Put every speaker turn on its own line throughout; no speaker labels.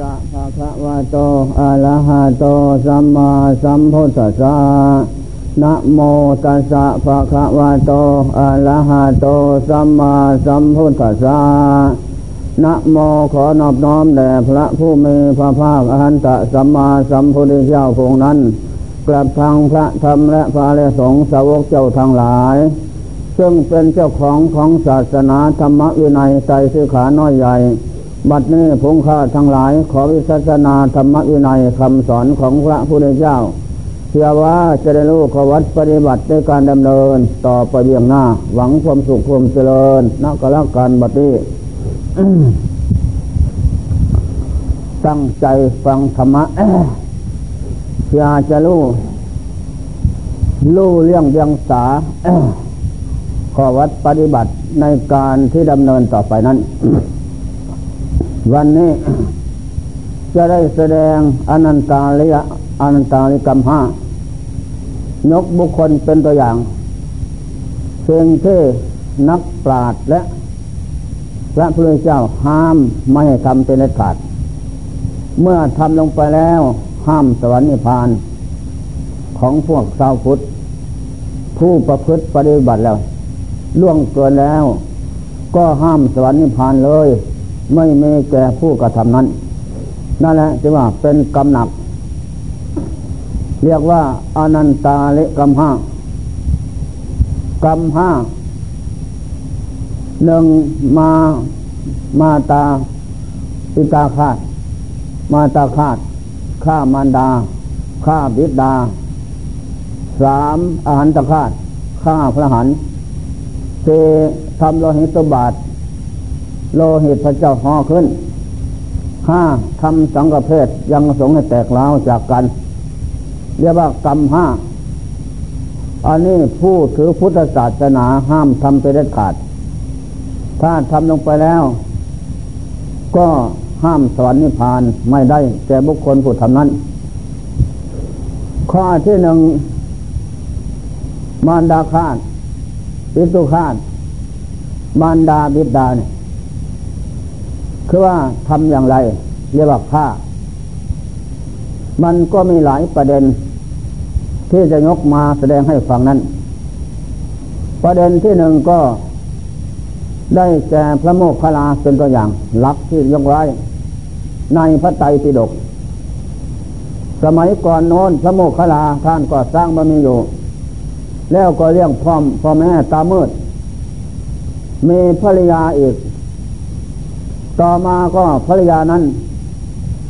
สะภะคะวะโตอะระหะโตสัมมาสัมพุทธัสสะนะโมตัสสะภะคะวะโตอะระหะโตสัมมาสัมพุทธัสสะนะโมขอนอบน้อมแด่พระผู้มีพระภาคอหันตสัมมาสัมพุทธเจ้าพงนั้น กลับทางพระธรรมและพระเลสงฆ์สาวกเจ้าทั้งหลาย ซึ่งเป็นเจ้าของของศาสนาธรรมวินัยใจสิขาน้อยใหญ่ บัดนี้พงข้าทั้งหลายขอวิสัชนาธรรมวินัยคำสอนของพระพุทธเจ้าเชื่อว่าจะได้รู้ขวัดปฏิบัติในการดำเนินต่อไปเบี่ยงหน้า หวังความสุขความเจริญนักละการบัดนี้ตั้งใจฟังธรรมะอยากจะรู้รู้เรื่องเดียงสาขอวัดปฏิบัติในการที่ดำเนินต่อไปนั้น วันนี้จะได้แสดงอนันตาลิยอนันตาลิกรรมห้ายกบุคคลเป็นตัวอย่างเพียงที่นักปราชญ์และพระพุทธเจ้าห้ามไม่ให้ทำเป็นเด็ดขาด เมื่อทำลงไปแล้วห้ามสวรรค์นิพพาน ของพวกชาวพุทธผู้ประพฤติปฏิบัติแล้ว ล่วงเกินแล้ว ก็ห้ามสวรรค์นิพพานเลย ไม่มีแก่ผู้กระทำนั้น นั่นแหละจึงว่าเป็นกรรมหนัก เรียกว่าอนันตาเลกรรมห้ากรรมห้าหนึ่งมามาตาปิตาคาด มาตาคาดฆ่ามารดาฆ่าบิดาสามอาหารตะคาดฆ่าพระหันสี่ทำโลหิตบาท โลหิตพระเจ้าห่อขึ้นห้าทำสังฆเพศยังสงให้แตกเล้าจากกัน เรียกว่ากรรมห้าอันนี้ผู้ถือพุทธศาสนาห้ามทำไปเด็ดขาด ถ้าทำลงไปแล้ว ก็ห้ามสวรรค์นิพพานไม่ได้แก่บุคคลผู้ทำนั้น ข้อที่หนึ่งมารดาคาดปิตุคาดมารดาบิดาเนี่ย คือว่าทำอย่างไร เรียกว่าฆ่า มันก็มีหลายประเด็น ที่จะยกมาแสดงให้ฟังนั้น ประเด็นที่หนึ่งก็ได้แก่พระโมคคัลลาเป็นตัวอย่างหลักที่ยกไว้ ในพระไตรปิฎกสมัยก่อนโน้นพระโมคคัลลาท่านก็สร้างบารมีอยู่ แล้วก็เลี้ยงพ่อพ่อแม่ตามืด มีภรรยาอีก ต่อมาก็ภรรยานั้น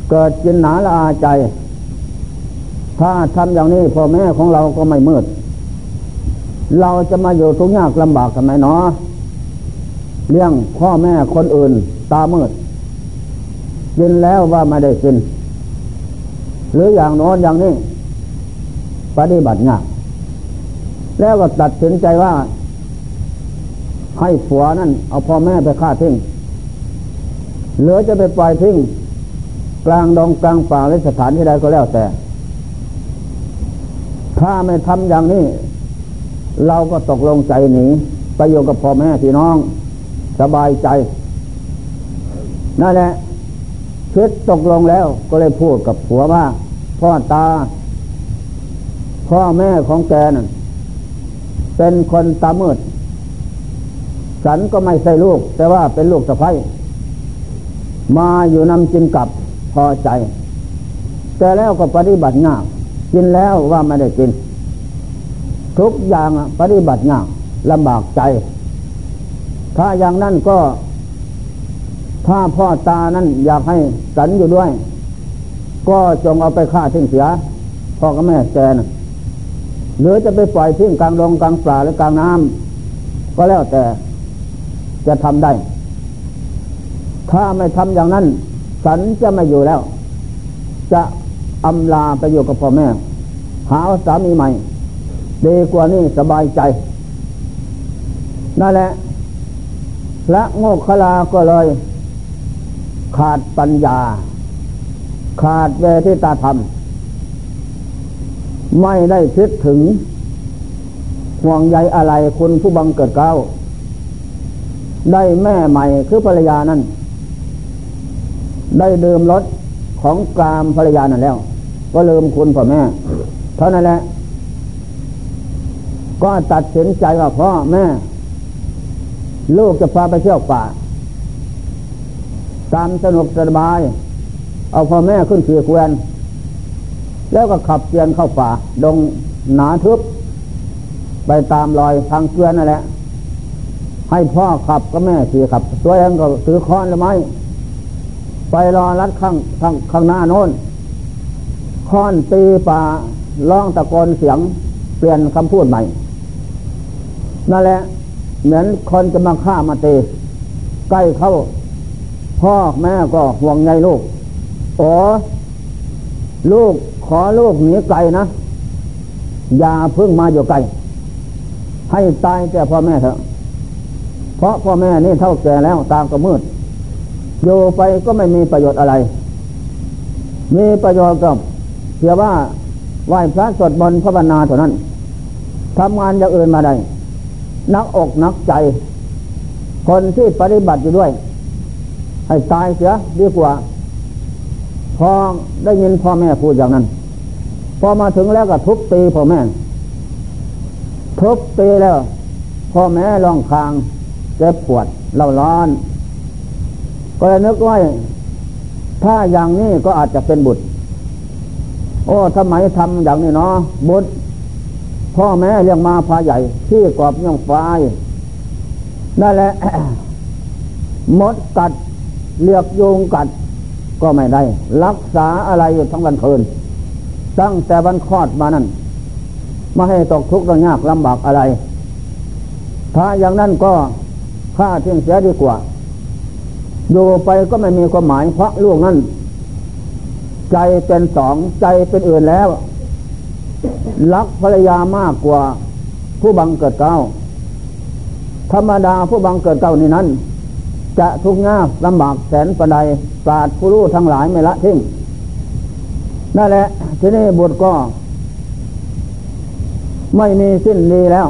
เกิดจินหนาละอาใจ ถ้าทำอย่างนี้พ่อแม่ของเราก็ไม่มืด เราจะมาอยู่ทุกข์ยากลำบากทำไมเนาะเลี้ยงพ่อแม่คนอื่นตามืดกินแล้วว่าไม่ได้กิน หรืออย่างโน้นอย่างนี้ ปฏิบัติงานแล้วก็ตัดสินใจว่า ให้ผัวนั่นเอาพ่อแม่ไปฆ่าทิ้ง เหรือจะไปปล่อยทิ้งกลางดงกลางป่าหรือสถานที่ใดก็แล้วแต่ ถ้าไม่ทำอย่างนี้ เราก็ตกลงใจหนีไปอยู่กับพ่อแม่พี่น้อง สบายใจ นั่นแหละคิดตกลงแล้วก็เลยพูดกับผัวว่า พ่อตา พ่อแม่ของแกนั่นเป็นคนตามืด ฉันก็ไม่ใช่ลูก แต่ว่าเป็นลูกสะใภ้ มาอยู่นำจินกับพอใจ แต่แล้วก็ปฏิบัติงากกินแล้วว่าไม่ได้กิน ทุกอย่างปฏิบัติงากลำบากใจ ถ้าอย่างนั้นก็ ถ้าพ่อตานั้นอยากให้สันอยู่ด้วย ก็จงเอาไปฆ่าทิ้งเสียพ่อกับแม่แกนะหรือจะไปปล่อยทิ้งกลางลงกลางป่าหรือกลางน้ำก็แล้วแต่จะทำได้ ถ้าไม่ทำอย่างนั้น สันจะไม่อยู่แล้ว จะอำลาไปอยู่กับพ่อแม่ หาสามีใหม่ ดีกว่านี้สบายใจ นั่นแหละพระโงกขลาก็เลย ขาดปัญญา ขาดเวทิตาธรรม ไม่ได้คิดถึง ห่วงใยอะไรคุณผู้บังเกิดเก้า ได้แม่ใหม่คือภรรยานั้น ได้ดื่มรสของกามภรรยานั่นแล้ว ก็ลืมคุณพ่อแม่ เท่านั้นแหละ ก็ตัดสินใจว่าพ่อแม่ ลูกจะพาไปเที่ยวป่า ตามสนุกสบาย เอาพ่อแม่ขึ้นขี่เกวียนแล้วก็ขับเกวียนเข้าป่าดงหนาทึบ ไปตามรอยทางเกวียนนั่นแหละ ให้พ่อขับก็แม่ขี่ขับ ตัวเองก็ถือค้อนหรือไม่ ไปรอรัดข้างข้างข้างหน้าโน้นค้อนตีป่าร้องตะโกนเสียงเปลี่ยนคำพูดใหม่ นั่นแหละ เหมือนคนจะมาฆ่ามาตีใกล้เข้า พ่อแม่ก็ห่วงใยลูกโอ้ลูกขอลูกหนีไกลนะ อย่าพึ่งมาอยู่ไกล ให้ตายแต่พ่อแม่เถอะ เพราะพ่อแม่นี่เท่าแก่แล้วตามก็มืด อยู่ไปก็ไม่มีประโยชน์อะไร มีประโยชน์กับเพียงว่าไหว้พระสวดมนต์พระบรรณาเท่านั้นทำงานอย่างอื่นมาได้ นักอกนักใจ คนที่ปฏิบัติอยู่ด้วย ให้ตายเสียดีกว่า พอได้ยินพ่อแม่พูดอย่างนั้น พอมาถึงแล้วก็ทุบตีพ่อแม่ ทุบตีแล้ว พ่อแม่ร้องคางเจ็บปวดเล่าร้อน ก็เลยนึกว่าถ้าอย่างนี้ก็อาจจะเป็นบุตร โอ้ทำไมทำอย่างนี้เนาะบุตร พ่อแม่เลี้ยงมาพาใหญ่ที่กรอบย่องฟ้ายนั่นแหละมดกัดเลือกโยงกัดก็ไม่ได้ รักษาอะไรอยู่ทั้งวันคืน ตั้งแต่วันคลอดมานั่นมาให้ตกทุกข์ยากลำบากอะไร ถ้าอย่างนั้นก็ฆ่าเที่ยงเสียดีกว่า อยู่ไปก็ไม่มีความหมายเพราะลูกนั้นใจเป็นสองใจเป็นอื่นแล้วรักภรรยามากกว่าผู้บังเกิดเก้า ธรรมดาผู้บังเกิดเก้านี่นั้น จะทุกข์ยากลำบากแสนประใดปราดผู้รู้ทั้งหลายไม่ละทิ้งนั่นแหละที่นี้บุตรก็ ไม่มีสิ้นดีแล้ว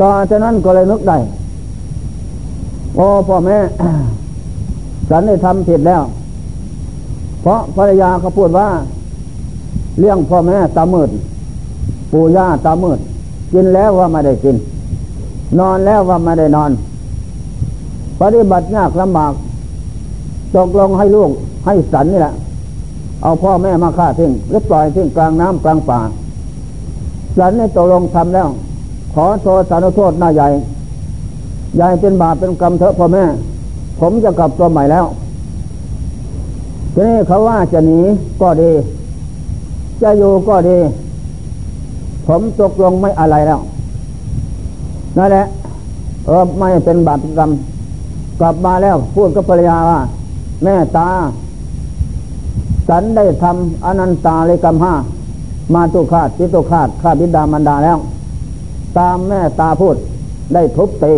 ต่อจากนั้นก็เลยนึกได้ โอ้พ่อแม่ ฉันได้ทำผิดแล้ว เพราะภรรยาเขาพูดว่า เลี้ยงพ่อแม่ตามืด ปู่ย่าตามืด กินแล้วว่าไม่ได้กิน นอนแล้วว่าไม่ได้นอน ปฏิบัติยากลำบากตกลงให้ลูกให้สันนี่แหละ เอาพ่อแม่มาฆ่าทิ้งหรือปล่อยทิ้งกลางน้ำกลางป่าสันนี่ตกลงทำแล้ว ขอโทษสานุโทษหน้าใหญ่ ยายเป็นบาปเป็นกรรมเถอะพ่อแม่ ผมจะกลับตัวใหม่แล้วทีนี้เขาว่าจะหนีก็ดี จะอยู่ก็ดี ผมตกลงไม่อะไรแล้วนั่นแหละเออไม่เป็นบาปเป็นกรรม กลับมาแล้วพูดกับภรรยาว่า แม่ตา ฉันได้ทำอนันตาเลยกรรมห้ามาตุขาดจิตุขาดข้าบิดามันดาแล้ว ตามแม่ตาพูดได้ทุบตี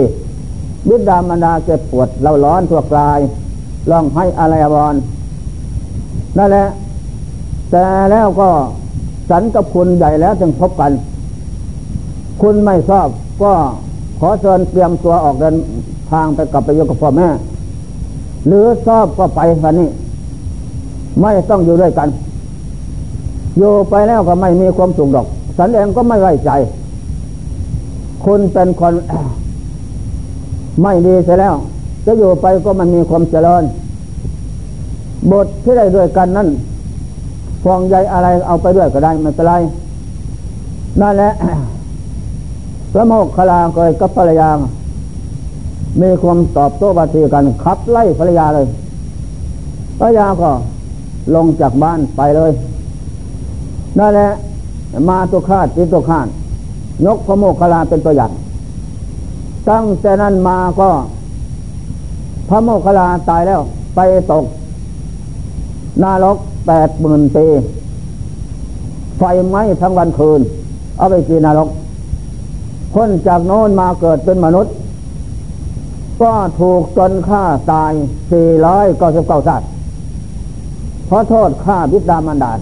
บิดามารดาเจ็บปวดเราร้อนทั่วกายร้องให้อะไรบอลนั่นแหละ แต่แล้วก็สันกับคุณใหญ่แล้วจึงพบกัน คุณไม่ชอบก็ขอเชิญเตรียมตัวออกเดินทางไปกลับไปอยู่กับพ่อแม่ หรือชอบก็ไปวันนี้ ไม่ต้องอยู่ด้วยกันอยู่ไปแล้วก็ไม่มีความสุขดอก สันเองก็ไม่ไว้ใจ คุณเป็นคน ไม่ดีเสียแล้ว จะอยู่ไปก็มันมีความเจริญ บทที่ได้ด้วยกันนั้นฟองใยอะไรเอาไปด้วยก็ได้ไม่เป็นไร นั่นแหละพระโมกขลาเคยกับภรรยา มีความตอบโต้ปฏิกันขับไล่ภรรยาเลย ภรรยาก็ลงจากบ้านไปเลย นั่นแหละมาตัวคาดจิตตัวคาดยกพระโมกขลาเป็นตัวอย่าง ตั้งแต่นั้นมาก็ พระโมคคัลลาตายแล้ว ไปตกนารกแปดหมื่นปี ไฟไหม้ทั้งวันคืน เอาไปกินนรกคนจากโน้นมาเกิดเป็นมนุษย์ ก็ถูกจนฆ่าตายสี่ร้อยเก้าสิบเก้าชาติเพราะโทษฆ่าบิดามันดาล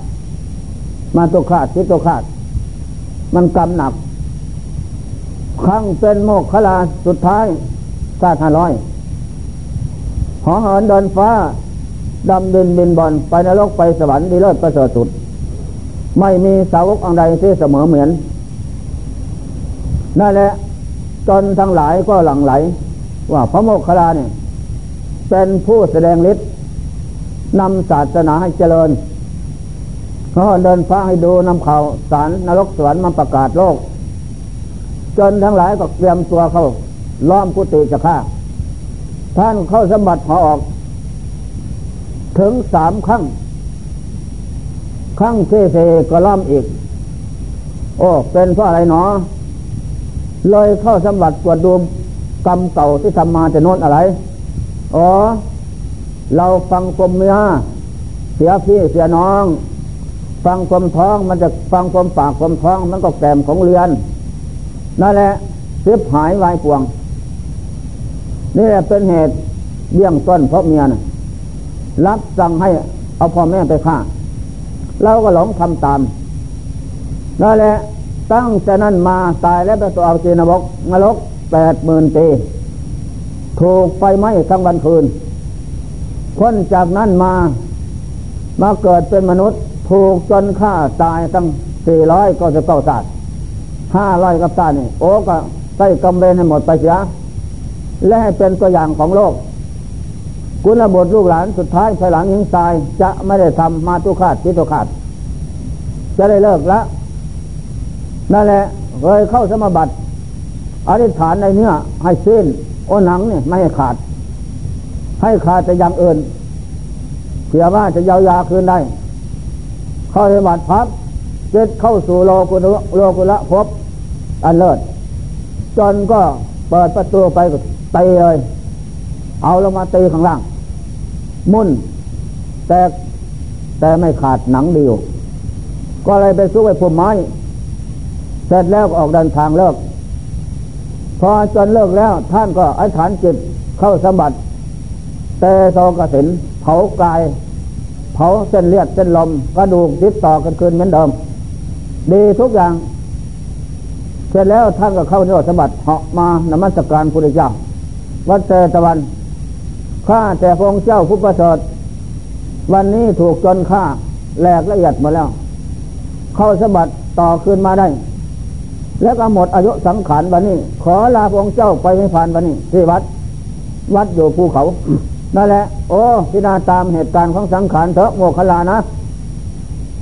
มาตุขาดทิตุขาดมันกำหนัก ครั้งเป็นโมกขลาสุดท้ายชาห้าร้อยหอเหินเดินฟ้า ดำดินบินบอลไปนรกไปสวรรค์ดีเลิศประเสริฐสุด ไม่มีสาวกอันใดที่เสมอเหมือน นั่นแหละจนทั้งหลายก็หลั่งไหล ว่าพระโมคคัลลาเนี่ยเป็นผู้แสดงฤทธิ์นำศาสนาให้เจริญเขาเดินฟ้าให้ดูนำข่าวสารนรกสวรรค์มาประกาศโลก จนทั้งหลายก็เตรียมตัวเข้าล้อมกุฏิจะฆ่า ท่านเข้าสมบัติหอออก ถึงสามครั้งครั้งเทเซก็ล้อมอีก โอ้เป็นเพราะอะไรหนอเลยเข้าสมบัติตรวจดูกรรมเก่าที่ทำมาจะโน้นอะไร อ๋อ เราฟังกลมเมียเสียพี่เสียน้อง ฟังความท้องมันจะฟังความปากความท้องมันก็แกมของเรือน นั่นแหละเสียหายวายปวง นี่แหละเป็นเหตุเบี้ยงต้นเพราะเมียนะรับสั่งให้เอาพ่อแม่ไปฆ่าเราก็หลงทำตามนั่นแหละตั้งแต่นั้นมาตายแล้วไปตัวเอาเจนบกนรกแปดหมื่นปีถูกไฟไหม้ทั้งวันคืนพ้นจากนั้นมามาเกิดเป็นมนุษย์ ถูกจนฆ่าตายตั้งสี่ร้อยก็จะเก้าศาสตร์ ห้าร้อยกับศานี่โอ้ก็ใส่กำเบนให้หมดไปเสีย และให้เป็นตัวอย่างของโลกกุลบุตรลูกหลานสุดท้ายภายหลังยิงตาย จะไม่ได้ทำมาตุคาดทิตุคาด จะได้เลิกละ นั่นแหละเลยเข้าสมบัติอธิษฐานในเนื้อให้สิ้น โอหนังเนี่ยไม่ให้ขาด ให้ขาดแต่อย่างอื่นเสียว่าจะยาวยาคืนได้ เข้าในบัตพับเจ็ดเข้าสู่โลกุลโลกุละพบ อันเลิศจนก็เปิดประตูไปก็ตีเลย เอาลงมาตีข้างล่าง มุ่น แต่แต่ไม่ขาดหนังเดียว ก็เลยไปสู้ไปพุ่มไม้ เสร็จแล้วออกเดินทางเลิก พอจนเลิกแล้วท่านก็อธิษฐานจิตเข้าสมบัติแต่โซกสินเผากาย เผาเส้นเลือดเส้นลมกระดูกติดต่อกันคืนเหมือนเดิม ดีทุกอย่าง สร็จแล้วท่านก็เข้าเนื้อสมบัติเหาะมานมัสการพระเจ้า วัดเตตะวัน ข้าแต่พระองค์เจ้าผู้ประเสริฐวันนี้ถูกจนฆ่าแหลกละเอียดมาแล้ว เข้าสมบัติต่อคืนมาได้ แล้วก็หมดอายุสังขารวันนี้ ขอลาพระองค์เจ้าไปไม่ผ่านวันนี้ที่วัด วัดอยู่ภูเขา นั่นแหละ โอ้พินาตามเหตุการณ์ของสังขารเถอะโมคลานะ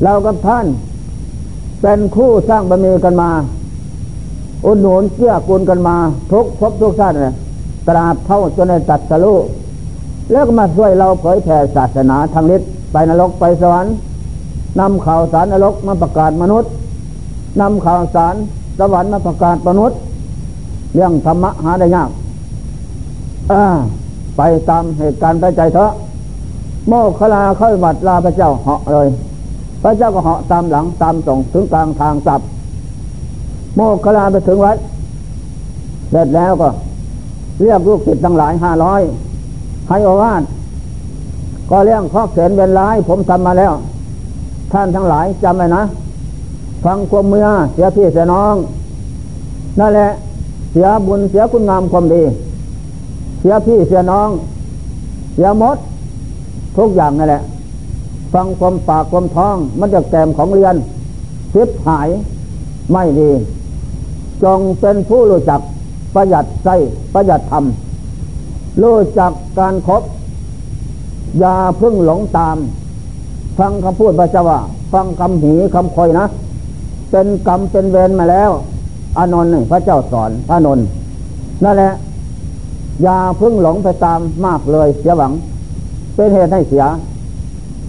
เรากับท่าน เป็นคู่สร้างบารมีกันมา อุดหนุนเกื้อกูลกันมา ทุกภพทุกชาติเลยตราบเท่าจนในตัดสรุแล้วก็มาช่วยเราเผยแผ่ศาสนาทางฤทธิ์ไปนรกไปสวรรค์นำข่าวสารนรกมาประกาศมนุษย์นำข่าวสารสวรรค์มาประกาศมนุษย์ เรื่องธรรมะหาได้ยากอ่าไปตามเหตุการณ์ไปใจเถอะโมคลาเข้าวัดลาพระเจ้าเหาะเลย พระเจ้าก็เหาะตามหลังตามส่งถึงกลางทางสับ โมคลาไปถึงวัด เสร็จแล้วก็ เรียกลูกศิษย์ทั้งหลายห้าร้อยให้อวาดก็เรื่องข้อเขียนเป็นร้าย ผมทำมาแล้ว ท่านทั้งหลายจำไว้นะ ฟังความเมื่อเสียพี่เสียน้อง นั่นแหละ เสียบุญเสียคุณงามความดี เสียพี่เสียน้อง เสียมด ทุกอย่างนั่นแหละ ฟังความปากความท้อง มันจะแกมของเรียนทิพหายไม่ดี จงเป็นผู้รู้จักประหยัดใจประหยัดธรรมรู้จักการครบอย่าพึ่งหลงตาม ฟังคำพูดพระเจ้าว่า ฟังคำหีคำคอยนะ เป็นกรรมเป็นเวรมาแล้วอานนท์พระเจ้าสอนพระนนท์นั่นแหละอย่าพึ่งหลงไปตามมากเลยเสียหวัง เป็นเหตุให้เสีย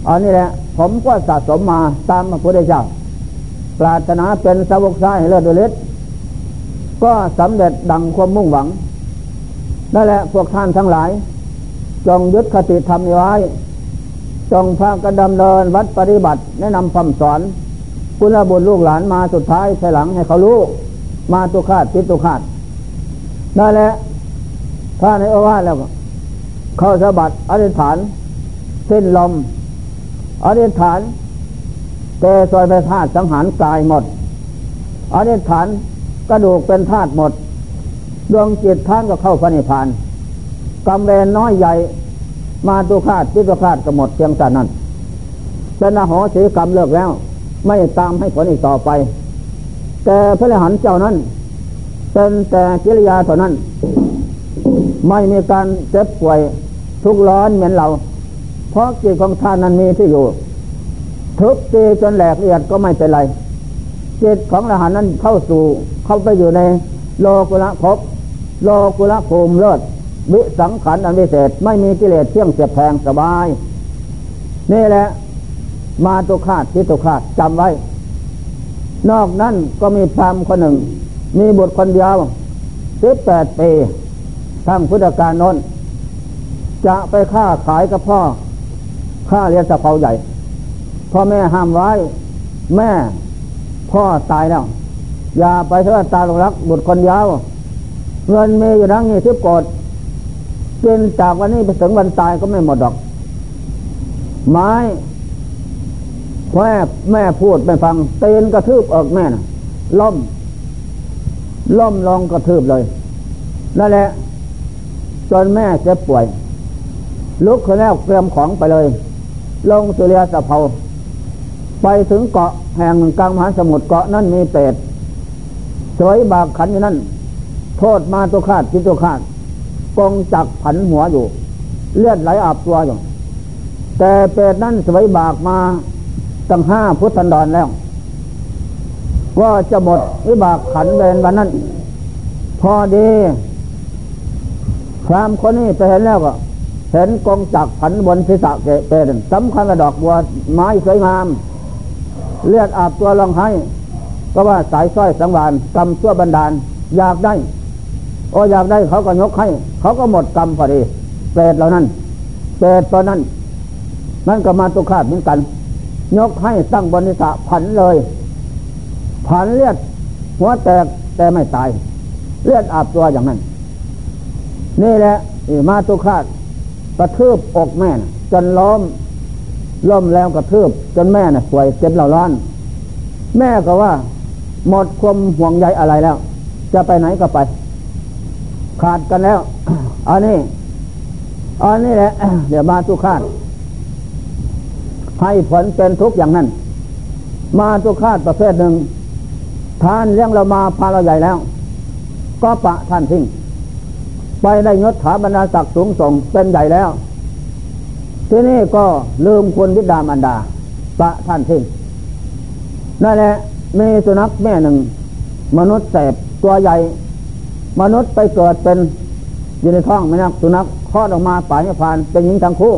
อันนี้แหละ ผมก็สะสมมาตามพระพุทธเจ้าปรารถนาเป็นสาวกชายเลิศดุลิศ ก็สำเร็จดังความมุ่งหวังนั่นแหละพวกท่านทั้งหลาย จงยึดคติธรรมไว้ จงพากันดำเนินวัดปฏิบัติ แนะนำคำสอน คุณบุตรลูกหลานมาสุดท้ายภายหลังให้เขารู้ มาตุคาดติตุคาดนั่นแหละถ้าในโอวาทแล้วเข้าสะบัดอธิษฐานเส้นลมอธิษฐานเตซอยไปธาตุสังหารกายหมดอธิษฐาน กระดูกเป็นธาตุหมด ดวงจิตท่านก็เข้าพระนิพพานกำเรน้อยใหญ่มาตุคาตพิตุคาตก็หมดเพียงแต่นั้นเป็นอโหสิกรรมเลิกแล้ว ไม่ตามให้ผลอีกต่อไป แต่พระหันเจ้านั้น เป็นแต่กิริยาเท่านั้น ไม่มีการเจ็บป่วยทุกร้อนเหมือนเรา เพราะจิตของท่านนั้นมีที่อยู่ ทุบตีจนแหลกเอียดก็ไม่เป็นไร จิตของอรหันนั้นเข้าสู่เข้าไปอยู่ในโลกุละภพโลกุละภูมิเลิศวิสังขารอันวิเศษไม่มีกิเลสเที่ยงเสียบแทงสบาย นี่แหละ มาตุคาตทิตุคาตจำไว้ นอกนั้นก็มีพรามคนหนึ่ง มีบุตรคนเดียวสิบแปดปีทั้งพุทธการนนจะไปค้าขายกับพ่อค้าเรียนสะเพาใหญ่พ่อแม่ห้ามไว้ แม่ พ่อตายแล้ว อย่าไปเถอะตาลงรักบุตรคนเดียวเงินมีอยู่ทั้งนี้ทิบกดเป็นจากวันนี้ไปถึงวันตายก็ไม่หมดดอก ไม้แม่แม่พูดไม่ฟังเตนกระทืบออกแม่นะล่มล่มลองกระทืบเลยนั่นแหละจนแม่เจ็บป่วย ลุกขึ้นแล้วเตรียมของไปเลย ลงสุเรียสะเพา ไปถึงเกาะแห่งกลางมหาสมุทรเกาะนั่นมีเป็ดสวยบากขันอยู่นั่น โทษมาตัวขาดกินตัวขาดกองจักผันหัวอยู่ เลือดไหลอาบตัวอยู่ แต่เป็ดนั่นสวยบากมาตั้งห้าพุทธันดรแล้ว ว่าจะหมดวิบากขันเวนวันนั้น พอดีพรามคนนี้ไปเห็นแล้วก็ เห็นกองจักผันบนศีรษะเกเป็นสำคัญกับดอกบัวไม้สวยงาม เลือดอาบตัวลองให้ ก็ว่าสายสร้อยสังวานกำชั่วบันดาล อยากได้โอ้อยากได้เขาก็ยกให้ เขาก็หมดกรรมพอดีเปรตเหล่านั้นเปรตตอนนั้นนั่นก็มาตุคาดเหมือนกัน ยกให้ตั้งบนิสะผันเลย ผันเลือดหัวแตกแต่ไม่ตาย เลือดอาบตัวอย่างนั้น นี่แหละมาตุคาดกระทืบอกแม่จนล้ม ล้มแล้วกระทืบจนแม่น่ะป่วยเจ็บเหล่าร้อน แม่ก็ว่า หมดความห่วงใยอะไรแล้ว จะไปไหนก็ไป ขาดกันแล้วอันนี้อันนี้แหละเดี๋ยวมาทุกขาดให้ผลเป็นทุกอย่างนั้น มาทุกขาดประเภทหนึ่งทานเลี้ยงเรามาพาเราใหญ่แล้ว ก็ปะท่านทิ้งไปได้ยศถาบรรดาศักดิ์สูงส่งเป็นใหญ่แล้ว ที่นี่ก็ลืมคุณวิดามันดาปะท่านทิ้งนั่นแหละมีสุนัขแม่หนึ่ง มนุษย์แสบตัวใหญ่ มนุษย์ไปเกิดเป็นอยู่ในท้องไม่นักสุนัขคลอดออกมาป่ายพานเป็นหญิงทั้งคู่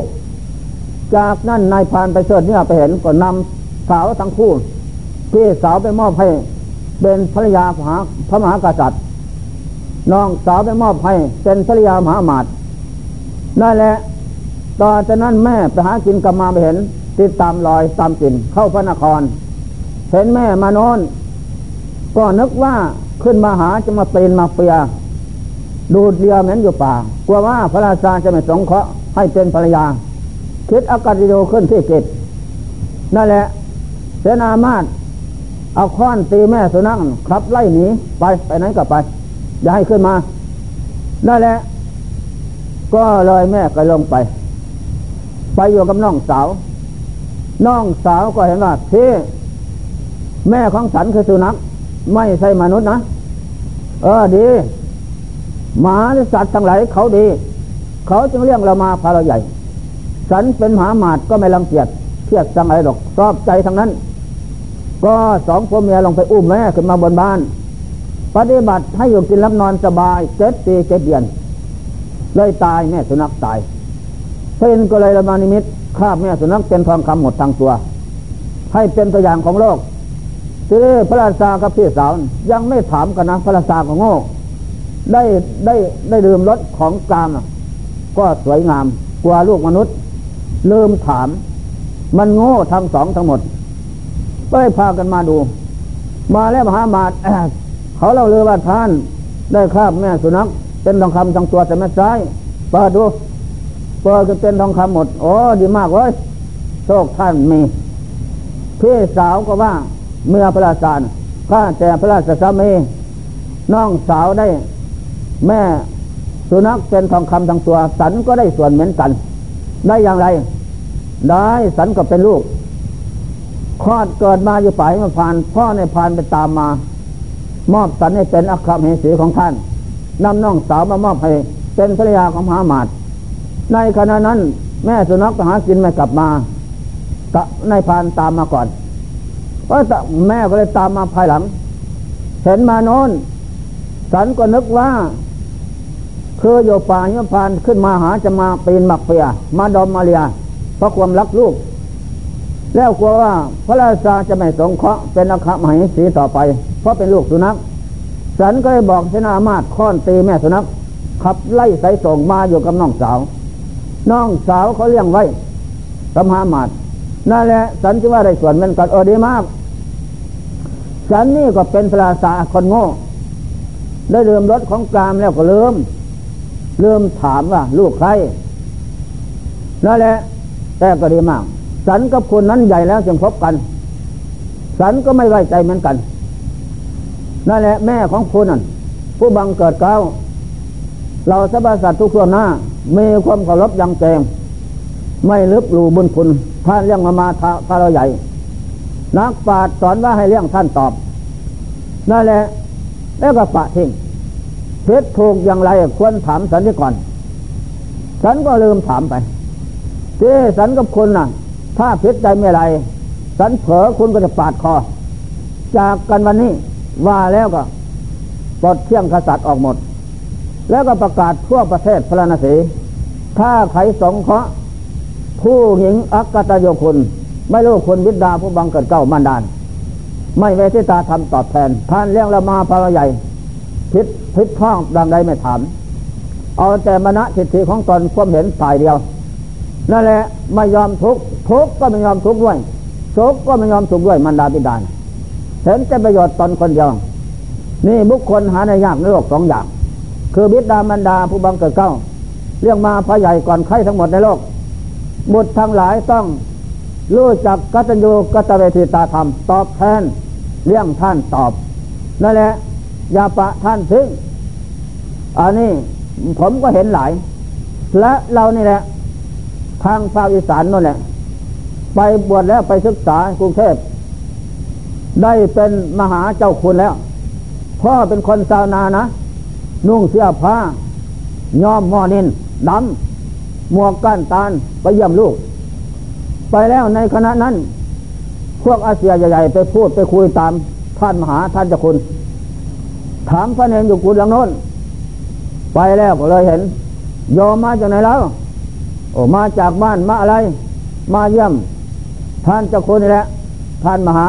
จากนั้นนายพานไปเสิร์ชเนี่ยไปเห็นก็นำสาวทั้งคู่ที่สาวไปมอบให้เป็นภรรยาพระพระมหากษัตริย์น้องสาวไปมอบให้เป็นภรรยามหามาตนั่นแหละ ต่อจากนั้นแม่ไปหากินกลับมาไปเห็น ติดตามรอยตามกลิ่นเข้าพระนคร เห็นแม่มานอนก็นึกว่าขึ้นมาหาจะมาเป็นมาเปีย ดูดเรียเหม็นอยู่ป่ากลัวว่าพระราชาจะไม่สงเคราะห์ให้เป็นภรรยา คิดอากาศโยขึ้นที่เกตนั่นแหละเสนามาตเอาค้อนตีแม่สุนัขขับไล่หนีไปไปไหนก็ไป อย่าให้ขึ้นมา นั่นแหละ ก็เลยแม่ก็ลงไป ไปอยู่กับน้องสาว น้องสาวก็เห็นว่าที่แม่ของฉันคือสุนัขไม่ใช่มนุษย์นะ เออดี หมาหรือสัตว์ทั้งหลายเขาดี เขาจึงเลี้ยงเรามาพาเราใหญ่ ฉันเป็นหมาหมาดก็ไม่รังเกียจเทียดสังอะไรหรอกชอบใจทั้งนั้น ก็สองพ่อเมียลงไปอุ้มแม่ขึ้นมาบนบ้าน ปฏิบัติให้อยู่กินรับนอนสบายเจ็ดปีเจ็ดเดือน เลยตายแม่สุนัขตาย เพื่อนก็เลยละมานิมิตข้าแม่สุนัขเป็นทองคำหมดทางตัว ให้เป็นตัวอย่างของโลกทีนี้พระราชากับพี่สาวยังไม่ถามกันนะพระราชาก็โง่ได้ได้ได้ลืมรถของกลางก็สวยงามกว่าลูกมนุษย์ลืมถาม มันโง่ทั้งสองทั้งหมดก็ได้พากันมาดู มาแล้วมหามาตเขาเล่าเรือว่าท่านได้ข้าบแม่สุนัขเป็นทองคำทั้งตัวแต่ไม่ใช่เปิดดู เปิดก็เป็นทองคำหมด โอ้ดีมากเว้ยโชคท่านมีพี่สาวก็ว่าเมื่อพระราชาข้าแต่พระราชสามีน้องสาวได้ แม่สุนัขเป็นทองคำทั้งตัว สันก็ได้ส่วนเหมือนกัน ได้อย่างไร ได้สันก็เป็นลูกคลอดเกิดมาอยู่ป่ายมาผ่าน พ่อในผ่านไปตามมา มอบสันให้เป็นอัครเหสีของท่านนำน้องสาวมามอบให้เป็นภรรยาของมหามาต ในขณะนั้น แม่สุนัขหากินไม่กลับมาตะในพานตามมาก่อนเพราะแม่ก็เลยตามมาภายหลัง เห็นมาโน้นสันก็นึกว่าคือโยป่าโยพานขึ้นมาหาจะมาปีนมักเปีย มาดอมมาเลียเพราะความรักลูก แล้วกลัวว่าพระราชาจะไม่สงเคราะห์เป็นอาคามหิสีต่อไป เพราะเป็นลูกสุนัขสันก็เลยบอกชนามาตค้อนตีแม่สุนัขขับไล่ใส่ส่งมาอยู่กับน้องสาว น้องสาวเขาเลี้ยงไว้สมหามาตนั่นแหละสันที่ว่าได้ส่วนมันกัดเออดีมาก สันนี่ก็เป็นพระสาคนโง่ ได้เริ่มรถของกามแล้วก็เริ่มเริ่มถามว่า ลูกใครนั่นแหละแต่ก็ดีมาก สันกับคนนั้นใหญ่แล้วจึงพบกัน สันก็ไม่ไว้ใจเหมือนกันนั่นแหละแม่ของคุณนั่นผู้บังเกิดเก้าเราสบาสัตว์ทุกส่วนหน้า มีความเคารพยังแจง ไม่ลึกหลูบุญคุณท่านเลี้ยงมามาพระเราใหญ่ นักปราชญ์สอนว่าให้เลี้ยงท่านตอบ นั่นแหละ แล้วก็ปะทิ้งเพชรถูกอย่างไรควรถามสันที่ก่อน สันก็ลืมถามไปเจสันกับคุณน่ะ ถ้าเพชรใจไม่ไร สันเผลอคุณก็จะปาดคอ จากกันวันนี้ว่าแล้วก็ปลดเที่ยงขสัตว์ออกหมด แล้วก็ประกาศทั่วประเทศพระนศีถ้าใครสงเคราะห์ผู้หญิงอักตโยคุณ ไม่รู้คุณวิดาผู้บังเกิดเก้ามันดาน ไม่เวทิตาทำตอบแทนท่านเลี้ยงละมาพระใหญ่พิษพิษท้องดังใดไม่ถาม เอาแต่มณะสิทธิของตนความเห็นฝ่ายเดียว นั่นแหละไม่ยอมทุกทุกก็ไม่ยอมทุกด้วยทุกก็ไม่ยอมทุกด้วยมันดาบิดาเห็นแต่ประโยชน์ตนคนเดียว นี่บุคคลหาในยากในโลกสองอย่าง คือบิดามันดาผู้บังเกิดเก้าเรื่องมาพระใหญ่ก่อนใครทั้งหมดในโลก บุตรทั้งหลายต้องรู้จักกัตญูกตเวทีตาธรรม ตอบแทนเรื่องท่านตอบ นั่นแหละอย่าปะท่านทิ้งอันนี้ผมก็เห็นหลาย และเรานี่แหละ ทางภาคอีสานนั่นแหละ ไปบวชแล้วไปศึกษากรุงเทพ ได้เป็นมหาเจ้าคุณแล้ว พ่อเป็นคนชาวนานะ นุ่งเสื้อผ้าย้อมมอนินดำหมวกก้านตาลไปเยี่ยมลูก ไปแล้วในคณะนั้น พวกอาเซียใหญ่ๆ ไปพูดไปคุยตามท่านมหาท่านเจ้าคุณ ถามพระเนรอยู่กุฎหลังโน้น ไปแล้วก็เลยเห็นยอมมาจากไหนแล้วโอ้มาจากบ้านมาอะไร มาเยี่ยม ท่านเจ้าคุณนี่แหละ ท่านมหา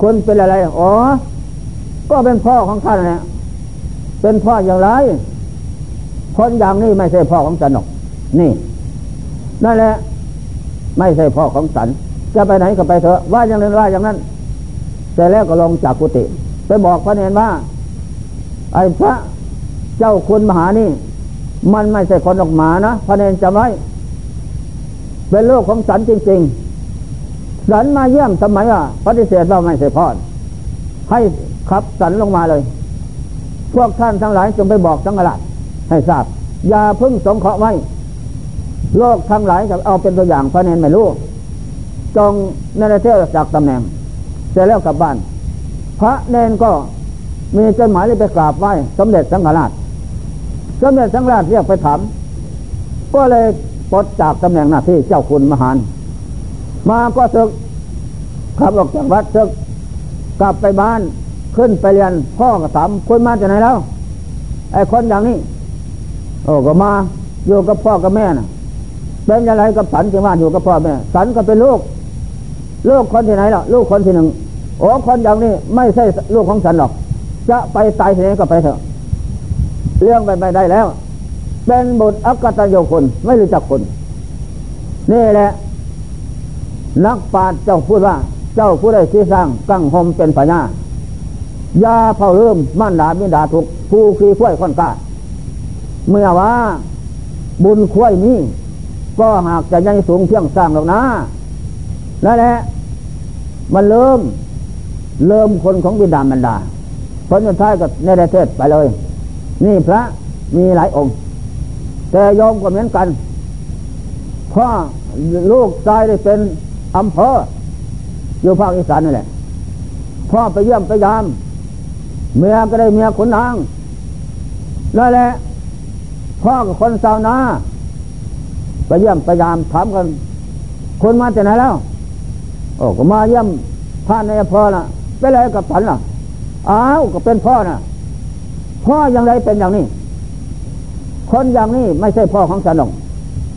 คุณเป็นอะไร อ๋อ ก็เป็นพ่อของท่านเนี่ย เป็นพ่ออย่างไร คนอย่างนี้ไม่ใช่พ่อของฉันหรอก นี่ นั่นแหละ ไม่ใช่พ่อของสัน จะไปไหนก็ไปเถอะ ว่าอย่างนั้นว่าอย่างนั้น แต่แล้วก็ลงจากกุฏิไปบอกพระเนรว่า ไอ้พระเจ้าคุณมหานี่ มันไม่ใช่คนออกมานะพระเนรจำไว้เป็นโลกของสันจริง ๆ สันมาเยี่ยมสมัยอะปฏิเสธเราไม่ใช่พ่อให้ขับสันลงมาเลย พวกท่านทั้งหลายจงไปบอกสังฆราชให้ทราบ อย่าพึ่งสงเคราะห์ไว้ โลกทั้งหลายจะเอาเป็นตัวอย่างพระเนนไม่รู้ จงเนรเทศจากตำแหน่ง เสร็จแล้วกลับบ้าน พระเนนก็มีจดหมายที่ไปกราบไหว้สมเด็จสังฆราช สมเด็จสังฆราชเรียกไปถาม ก็เลยปลดจากตำแหน่งหน้าที่เจ้าคุณมหานมาก็ศึกขับออกจากวัดศึกกลับไปบ้าน ขึ้นไปเรียนพ่อก็ถามคุณมาจากไหนแล้ว ไอ้คนอย่างนี้ โอ้ก็มาอยู่กับพ่อกับแม่น่ะเป็นอะไรกับสันจึงว่าอยู่กับพ่อแม่ สันก็เป็นลูก ลูกคนที่ไหนล่ะ ลูกคนที่หนึ่งโอ้คนอย่างนี้ไม่ใช่ลูกของสันหรอก จะไปตายที่ไหนก็ไปเถอะ เรื่องไปไปได้แล้ว เป็นบุตรอักตโยคนไม่รู้จักคน นี่แหละ นักปราชญ์เจ้าพูดว่า เจ้าผู้ใดที่สร้างกั้งหมเป็นปัญญา ยาเผาเริ่มมั่นดามิดาทุกผู้คือข้วยคนกาเมื่อว่า บุญข้วยนี้ ก็หากจะยังสูงเพียงสร้างหรอกนะนั่นแหละมันเริ่ม เริ่มคนของบิดามันดาผลสุดท้ายก็ในประเทศไปเลย นี่พระมีหลายองค์ แต่ยอมก็เหมือนกันพ่อลูกชายได้เป็นอำเภออยู่ภาคอีสานนั่นแหละพ่อไปเยี่ยมไปยาม เมียก็ได้เมียขุนนางนั่นแหละพ่อกับคนชาวนาไปเยี่ยมไปยามถามกันคนมาจากไหนแล้วโอ้ก็มาเยี่ยมท่านในพ่อน่ะเป็นอะไรกับฉันล่ะอ้าวก็เป็นพ่อน่ะ พ่ออย่างไรเป็นอย่างนี้ คนอย่างนี้ไม่ใช่พ่อของฉันหรอก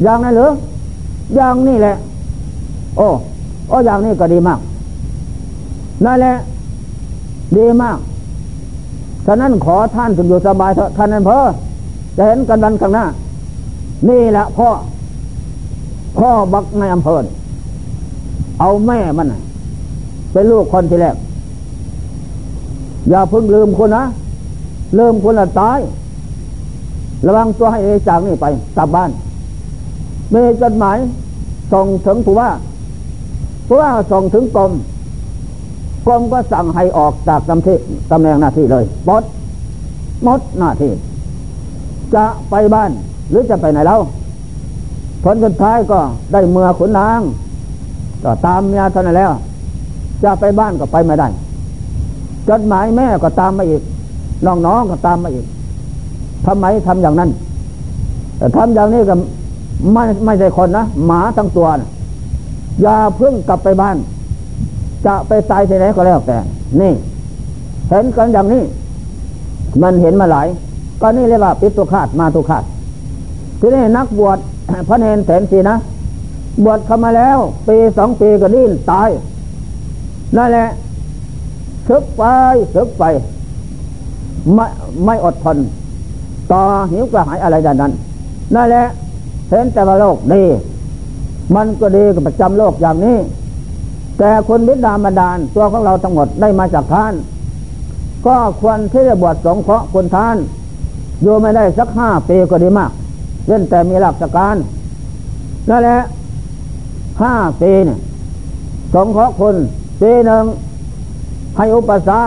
อย่างนั้นหรืออย่างนี้แหละ โอ้โอ้อย่างนี้ก็ดีมากนั่นแหละ ดีมาก ฉะนั้นขอท่านถึงอยู่สบายเถอะท่านนั้นเพอจะเห็นกันวันข้างหน้า นี่แหละพ่อ พ่อบักในอำเภอเอาแม่มันเป็นลูกคนที่แรก อย่าเพิ่งลืมคนนะลืมคนละตาย ระวังตัวให้จากนี่ไปกลับบ้านมีจดหมายส่งถึงผู้ว่าผู้ว่าส่งถึงกรม กรมก็สั่งให้ออกจากตำที่ตำแหน่งหน้าที่เลยปดมดหน้าที่ จะไปบ้านหรือจะไปไหนแล้วผลสุดท้ายก็ได้เมื่อขุนนางก็ตามเมียเท่านั้นแล้ว จะไปบ้านก็ไปไม่ได้จดหมายแม่ก็ตามมาอีกน้องๆก็ตามมาอีกทำไมทำอย่างนั้นแต่ทำอย่างนี้ก็ไม่ไม่ใช่คนนะหมาทั้งตัวนะอย่าเพิ่งกลับไปบ้าน จะไปตายที่ไหนก็แล้วแต่ นี่ เห็นกันอย่างนี้ มันเห็นมาหลาย ก็นี่เรียกว่าปิตุคาตมาตุคาตที่นี่นักบวชพระเนนแสนสีนะ บวชเข้ามาแล้วปีสองปีก็ดิ้นตาย นั่นแหละซึกไปซึกไป ไม่ไม่อดทน ต่อหิวกระหายอะไรดังนั้น นั่นแหละเห็นแต่ว่าโลกดี มันก็ดีกับประจำโลกอย่างนี้ แต่คนวิดามดานตัวของเราทั้งหมดได้มาจากท่าน ก็ควรที่จะบวชสงเคราะห์คนท่านอยู่ไม่ได้สักห้าปีก็ดีมากเล่นแต่มีหลักการนั่นแหละห้าปีเนี่ยสงเคราะห์คนปีหนึ่งให้อุปสา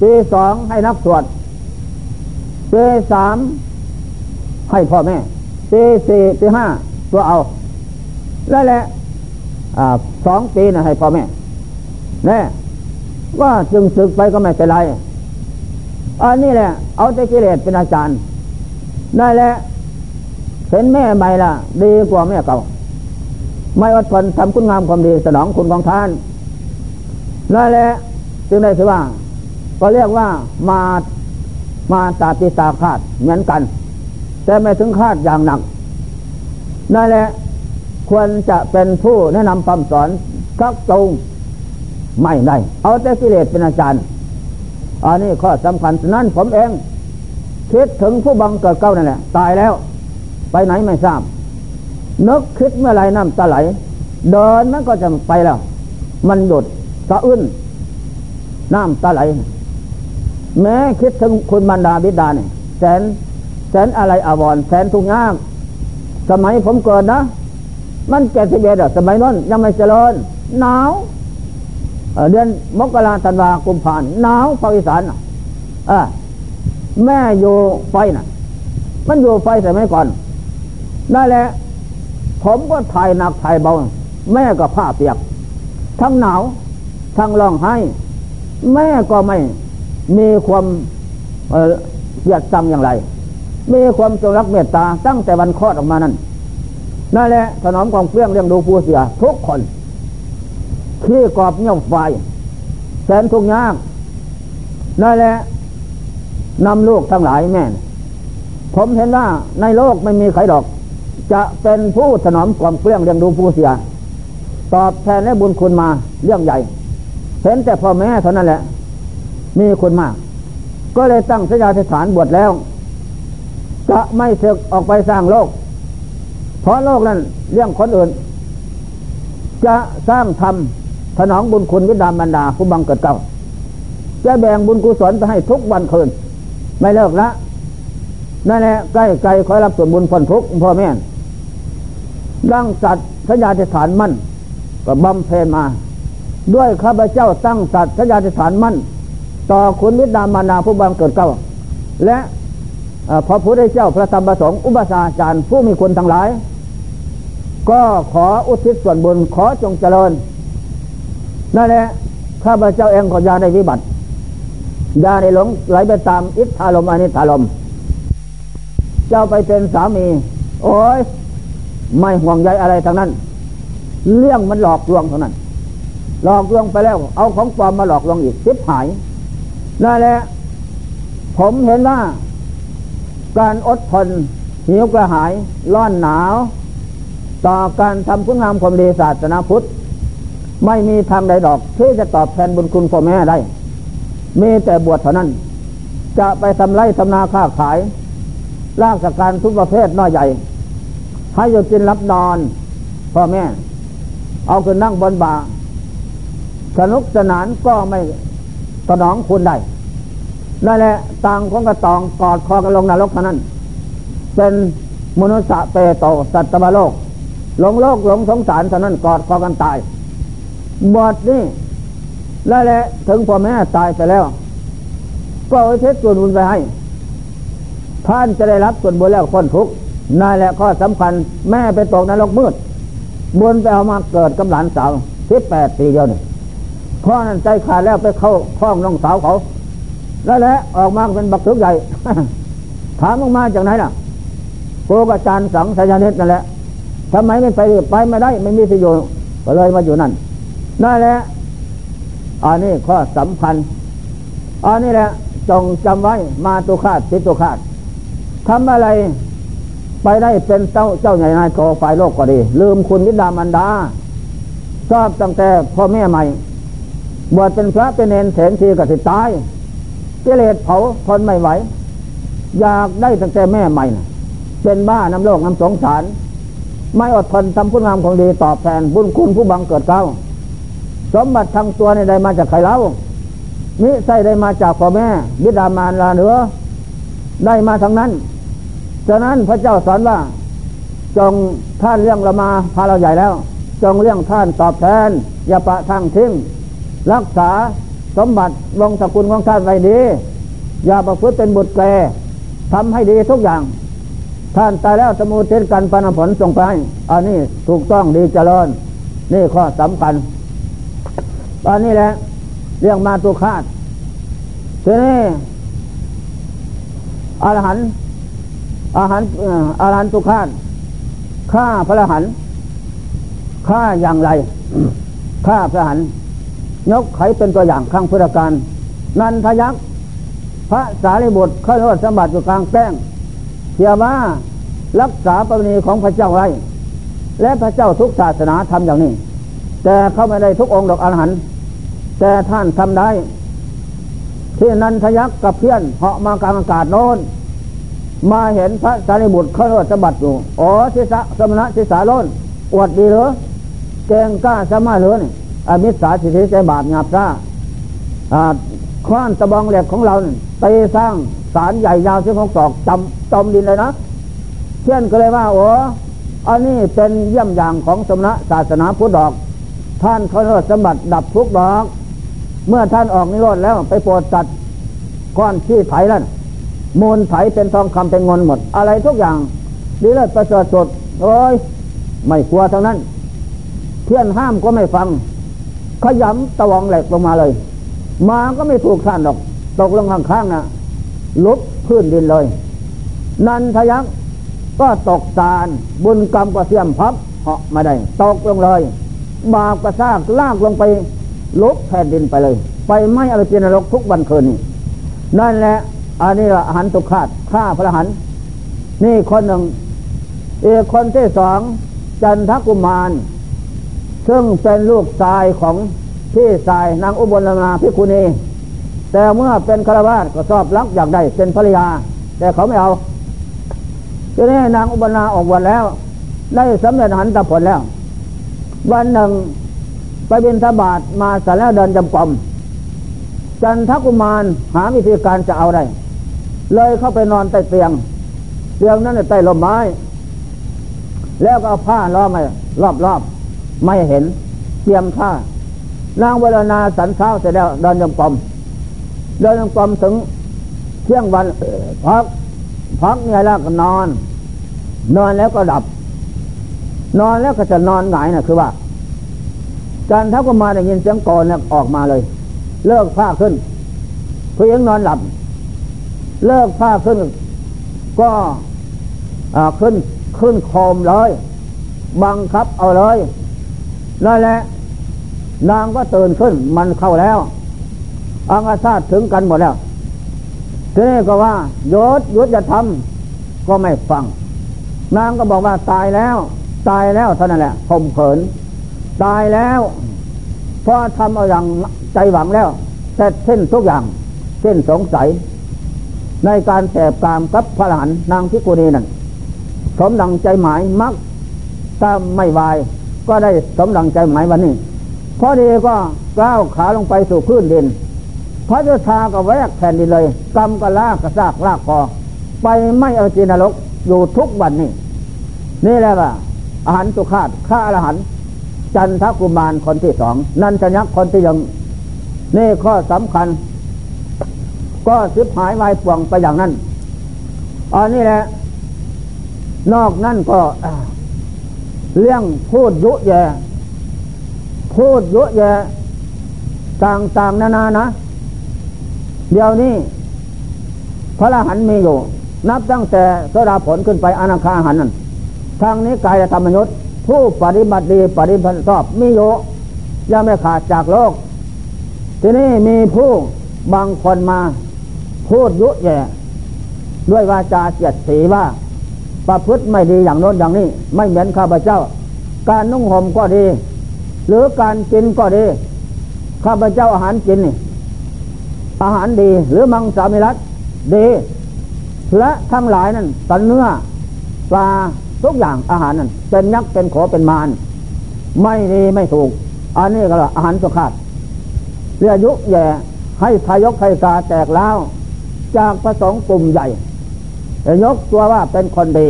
ปีสองให้นักสวดปีสามให้พ่อแม่ปีสี่ปีห้าตัวเอาแล้วแหละ สองปีนะให้พ่อแม่แน่ว่าจึงศึกไปก็ไม่เป็นไร อันนี้แหละ เอาแต่กิเลสเป็นอาจารย์ได้แล้วเห็นแม่ใหม่ละดีกว่าแม่เก่า ไม่อดทนทำคุณงามความดีสนองคุณของท่านนั่นแหละจึงได้ถือว่า ก็เรียกว่ามามาตาติตาคาดเหมือนกัน แต่ไม่ถึงคาดอย่างหนักนั่นแหละ ควรจะเป็นผู้แนะนำคำสอนทักตรงไม่ได้ เอาแต่กิเลสเป็นอาจารย์ อันนี้ข้อสำคัญนั้นผมเอง คิดถึงผู้บังเกิดเก้านั่นแหละตายแล้ว ไปไหนไม่ทราบ นึกคิดเมื่อไรน้ำตาไหล เดินมันก็จะไปแล้ว มันหยุดสะอื้นน้ำตาไหล แม้คิดถึงคุณบรรดาบิดาเนี่ยแสนแสนอะไรอาวรแสนทุกข์ยากสมัยผมเกิดนะ มันแก่สิบเอ็ดสมัยนั้นยังไม่เจริญหนาวเดือนมกราธันวากุมภานหนาวภาคอีสานอะแม่อยู่ไฟน่ะ มันอยู่ไฟสมัยก่อนนั่นแหละ ผมก็ถ่ายหนักถ่ายเบา แม่ก็ผ้าเปียก ทั้งหนาว ทั้งร้องไห้ แม่ก็ไม่มีความเกียดจำอย่างไร มีความจงรักเมตตาตั้งแต่วันคลอดออกมานั้น นั่นแหละถนอมกองเปลี้ยงเลี้ยงดูผู้เสียทุกคนขี้กอบเงี้ยวไฟแสนทุกยากนั่นแหละนำลูกทั้งหลายแม่ผมเห็นว่าในโลกไม่มีใครดอก จะเป็นผู้ถนอมความเปลี้ยงเลี้ยงดูผู้เสียตอบแทนและบุญคุณมาเรื่องใหญ่ เห็นแต่พ่อแม่เท่านั้นแหละ มีคุณมาก ก็เลยตั้งสยาธิฐานบวชแล้ว จะไม่เสกออกไปสร้างโลก เพราะโลกนั้นเรื่องคนอื่น จะสร้างธรรมถนองบุญคุณวิดามบรรดาผู้บังเกิดเก่าจะแบ่งบุญกุศลไปให้ทุกวันคืน ไม่เลิกละนั่นแหละใกล้ไกลคอยรับส่วนบุญผลทุกพ่อแม่ดังจัดสัญญาธิฐานมั่นก็บำเพ็ญมา ด้วยข้าพเจ้าตั้งสัตว์สัญญาธิฐานมั่น ต่อคุณวิดามบรรดาผู้บังเกิดเก่าและพระพุทธเจ้าพระธรรมประสงค์อุปสาจารย์ผู้มีคุณทั้งหลาย ก็ขออุทิศส่วนบุญขอจงเจริญ นั่นแหละข้าพเจ้าเองขอยาได้วิบัติยาได้หลงไหลไปตามอิทธาลมอนิธาลมเจ้าไปเป็นสามี โอ้ยไม่ห่วงใยอะไรทั้งนั้น เรื่องมันหลอกลวงเท่านั้น หลอกลวงไปแล้ว เอาของปลอมมาหลอกลวงอีกสิบหายนั่นแหละผมเห็นว่าการอดทนหิวกระหาย ร้อนหนาว ต่อการทำคุณงามความดีศาสนาพุทธ ไม่มีทางใดดอกที่จะตอบแทนบุญคุณพ่อแม่ได้ มีแต่บวชเท่านั้น จะไปทำไร่ทำนาค้าขายลากสการทุกประเภทน้อยใหญ่ ให้อยู่กินรับนอนพ่อแม่ เอาคืนนั่งบนบาสนุกสนานก็ไม่ตนองคุณได้นั่นแหละต่างคนก็ตองกอดคอกันลงนรกเท่านั้น เป็นมนุษย์เปโตสัตว์โลก หลงโลกหลงสงสารเท่านั้นกอดคอกันตายบอดนี่นั่นแหละถึงพ่อแม่ตายไปแล้ว ก็เอาเทศส่วนบุญไปให้ท่านจะได้รับส่วนบุญแล้วคนทุกข์นั่นแหละข้อสำคัญ แม่ไปตกนรกมืดบุญไปเอามาเกิดกับหลานสาวสิบแปดปีเดียวนี่พ่อนั้นใจขาดแล้วไปเข้าห้องน้องสาวเขา แล้วแหละออกมาเป็นบักทึกใหญ่ถามออกมาจากไหนล่ะโกกอาจารย์สังสายเนตนั่นแหละ ทำไมไม่ไปไปไม่ได้ ไม่มีประโยชน์ก็เลยมาอยู่นั่นนั่นแหละอันนี้ข้อสำคัญอันนี้แหละจงจำไว้มาตุคาตสิตุคาตทำอะไรไปได้เป็นเจ้าเจ้าใหญ่นายโตฝ่ายโลกก็ดี ลืมคุณวิดามันดาชอบตั้งแต่พ่อแม่ใหม่บวชเป็นพระเป็นเนนเถนทีก็สิตายกิเลสเผาทนไม่ไหว อยากได้ตั้งแต่แม่ใหม่นะเป็นบ้าน้ำโลกน้ำสงสาร ไม่อดทนทำคุณงามของดีตอบแทนบุญคุณผู้บังเกิดเก้า สมบัติทั้งตัวในใดมาจากใครเล่ามิใช่ได้มาจากพ่อแม่บิดามารลาเหนือได้มาทั้งนั้น ฉะนั้นพระเจ้าสอนว่า จงท่านเรื่องเรามาพาเราใหญ่แล้ว จงเรื่องท่านตอบแทน อย่าปะทางทิ้งรักษาสมบัติวงศกุลของท่านไว้ดี อย่าประพฤติเป็นบุตรแกทำให้ดีทุกอย่าง ท่านตายแล้วสมุทิศกันปันผลส่งไปอันนี้ถูกต้องดีเจริญ นี่ข้อสำคัญตอนนี้แหละ เรื่องมาตุคาตทีนี้อรหันอาหารอาหารตุคาตฆ่าพระหันฆ่าอย่างไรฆ่าพระหันยกไขเป็นตัวอย่างข้างพุทธการนันทยักษ์พระสารีบุตรเข้าโทษสมบัติอยู่กลางแป้ง เสียว่ารักษาประเพณีของพระเจ้าไว้และพระเจ้าทุกศาสนาทำอย่างนี้ แต่เขาไม่ได้ทุกองค์ดอกอรหันต์แต่ท่านทำได้ ที่นันทยักษ์กับเพื่อนเหาะมากลางอากาศโน้น มาเห็นพระสารีบุตรเขาโทษสมบัติอยู่อ๋อศิษะสมณะศิษาโลนอวดดีเหรอแกงกล้าสมาเหรอเนี่ยอมิสาสิทธิใจบาปหยาบซ่าคว้านตะบองเหล็กของเราไปสร้าง สารใหญ่ยาวเส้นของศอกจำจมดินเลยนะเช่นก็เลยว่าโอ้อันนี้เป็นเยี่ยมอย่างของสมณะศาสนาพุทธดอก ท่านเขาเรียกสมบัติดับทุกดอก เมื่อท่านออกนิโรธแล้วไปโปรดจัดก้อนที่ไถแล้วมูลไถเป็นทองคำเป็นเงินหมด อะไรทุกอย่าง ดีเลิศประเสริฐสดโอ้ยไม่กลัวทั้งนั้น เพื่อนห้ามก็ไม่ฟัง ขยำตะวองเหล็กลงมาเลย มาก็ไม่ถูกท่านหรอก ตกลงข้างๆนะ ลุกพื้นดินเลย นันทยักษ์ก็ตกตาลบุญกรรมก็เสียมพับเหาะมาได้ตกลงเลย บาปกระซากลากลงไปลุกแผ่นดินไปเลย ไปไม่อะไรเป็นนรกทุกวันคืนนี่นั่นแหละอันนี้ละหันตุขาดฆ่าพระหันนี่คนหนึ่งอีกคนที่สองจันทกุมาร ซึ่งเป็นลูกชายของพี่ชายนางอุบลนาพิคุณี แต่เมื่อเป็นคารวาสก็ชอบรักอยากได้เป็นภรรยา แต่เขาไม่เอาทีนี้นางอุบลนาออกวันแล้ว ได้สำเร็จหันตผลแล้ว วันหนึ่งไปบินทบาทมาสารเดินจำปอมจันทกุมารหาวิธีการจะเอาได้เลยเข้าไปนอนใต้เตียง เตียงนั้นใต้ลมไม้ แล้วก็เอาผ้าล้อมรอบๆไม่เห็นเตรียมท่านางเวลนาสันเช้าเสร็จแล้วเดินยงกลม เดินยงกลมถึงเที่ยงวันพักพักเนี่ยแล้วก็นอน นอนแล้วก็ดับ นอนแล้วก็จะนอนหงายนะคือว่าจันทกุมาได้ยินเสียงกรเนี่ยออกมาเลย เลิกผ้าขึ้นผู้หญิงนอนหลับ เลิกผ้าขึ้น ก็ขึ้นขึ้นโคมเลย บังคับเอาเลยนั่นแหละนางก็ตื่นขึ้นมันเข้าแล้ว อังอาซาถึงกันหมดแล้วทีนี้ก็ว่าโยศยุทธจะทำก็ไม่ฟัง นางก็บอกว่าตายแล้ว ตายแล้วเท่านั้นแหละข่มเขิน ตายแล้วพอทำเอาอย่างใจหวังแล้วเสร็จเส้นทุกอย่างเส้นสงสัย ในการแสบกามกับพระหลานนางพิกุณีนั่นสมดังใจหมายมักถ้าไม่วายก็ได้สมดังใจหมายวันนี้พอดีก็ก้าวขาลงไปสู่พื้นดิน ระเจ้าชาก็แวกแผ่นดินเลยกรรมก็ลากกระซากลากคอไปไม่เอาจีนรกอยู่ทุกวันนี่นี่แหละว่าอาหารสุขาดข้าอาหารจันทกุมารคนที่สองนันทยักษ์คนที่ยังนี่ข้อสำคัญ ก็สิบหายวายป่วงไปอย่างนั้นอันนี้แหละ นอกนั่นก็เรื่องพูดยุแยพูดยุแยต่างๆนานานะ เดี๋ยวนี้พระรหันมีอยู่ นับตั้งแต่สดาผลขึ้นไปอนาคาหันนั่นทางนี้กายธรรมยุทธผู้ปฏิบัติดีปฏิบัติชอบมีอยู่ยังไม่ขาดจากโลก ทีนี้มีผู้บางคนมาพูดยุแย่ด้วยวาจาเสียดสีว่า ประพฤติไม่ดีอย่างโน้นอย่างนี้ ไม่เหมือนข้าพเจ้า การนุ่งห่มก็ดี หรือการกินก็ดี ข้าพเจ้าอาหารกินนี่ อาหารดี หรือมังสามิรัตดี และทั้งหลายนั่นตันเนื้อปลาทุกอย่างอาหารนั่นเป็นยักษ์เป็นขอเป็นมารไม่ดีไม่ถูก อันนี้ก็อาหารสุขาดเรียยุแย่ให้ทายกไทกาแตกแล้ว จากพระสงฆ์กลุ่มใหญ่ยกตัวว่าเป็นคนดี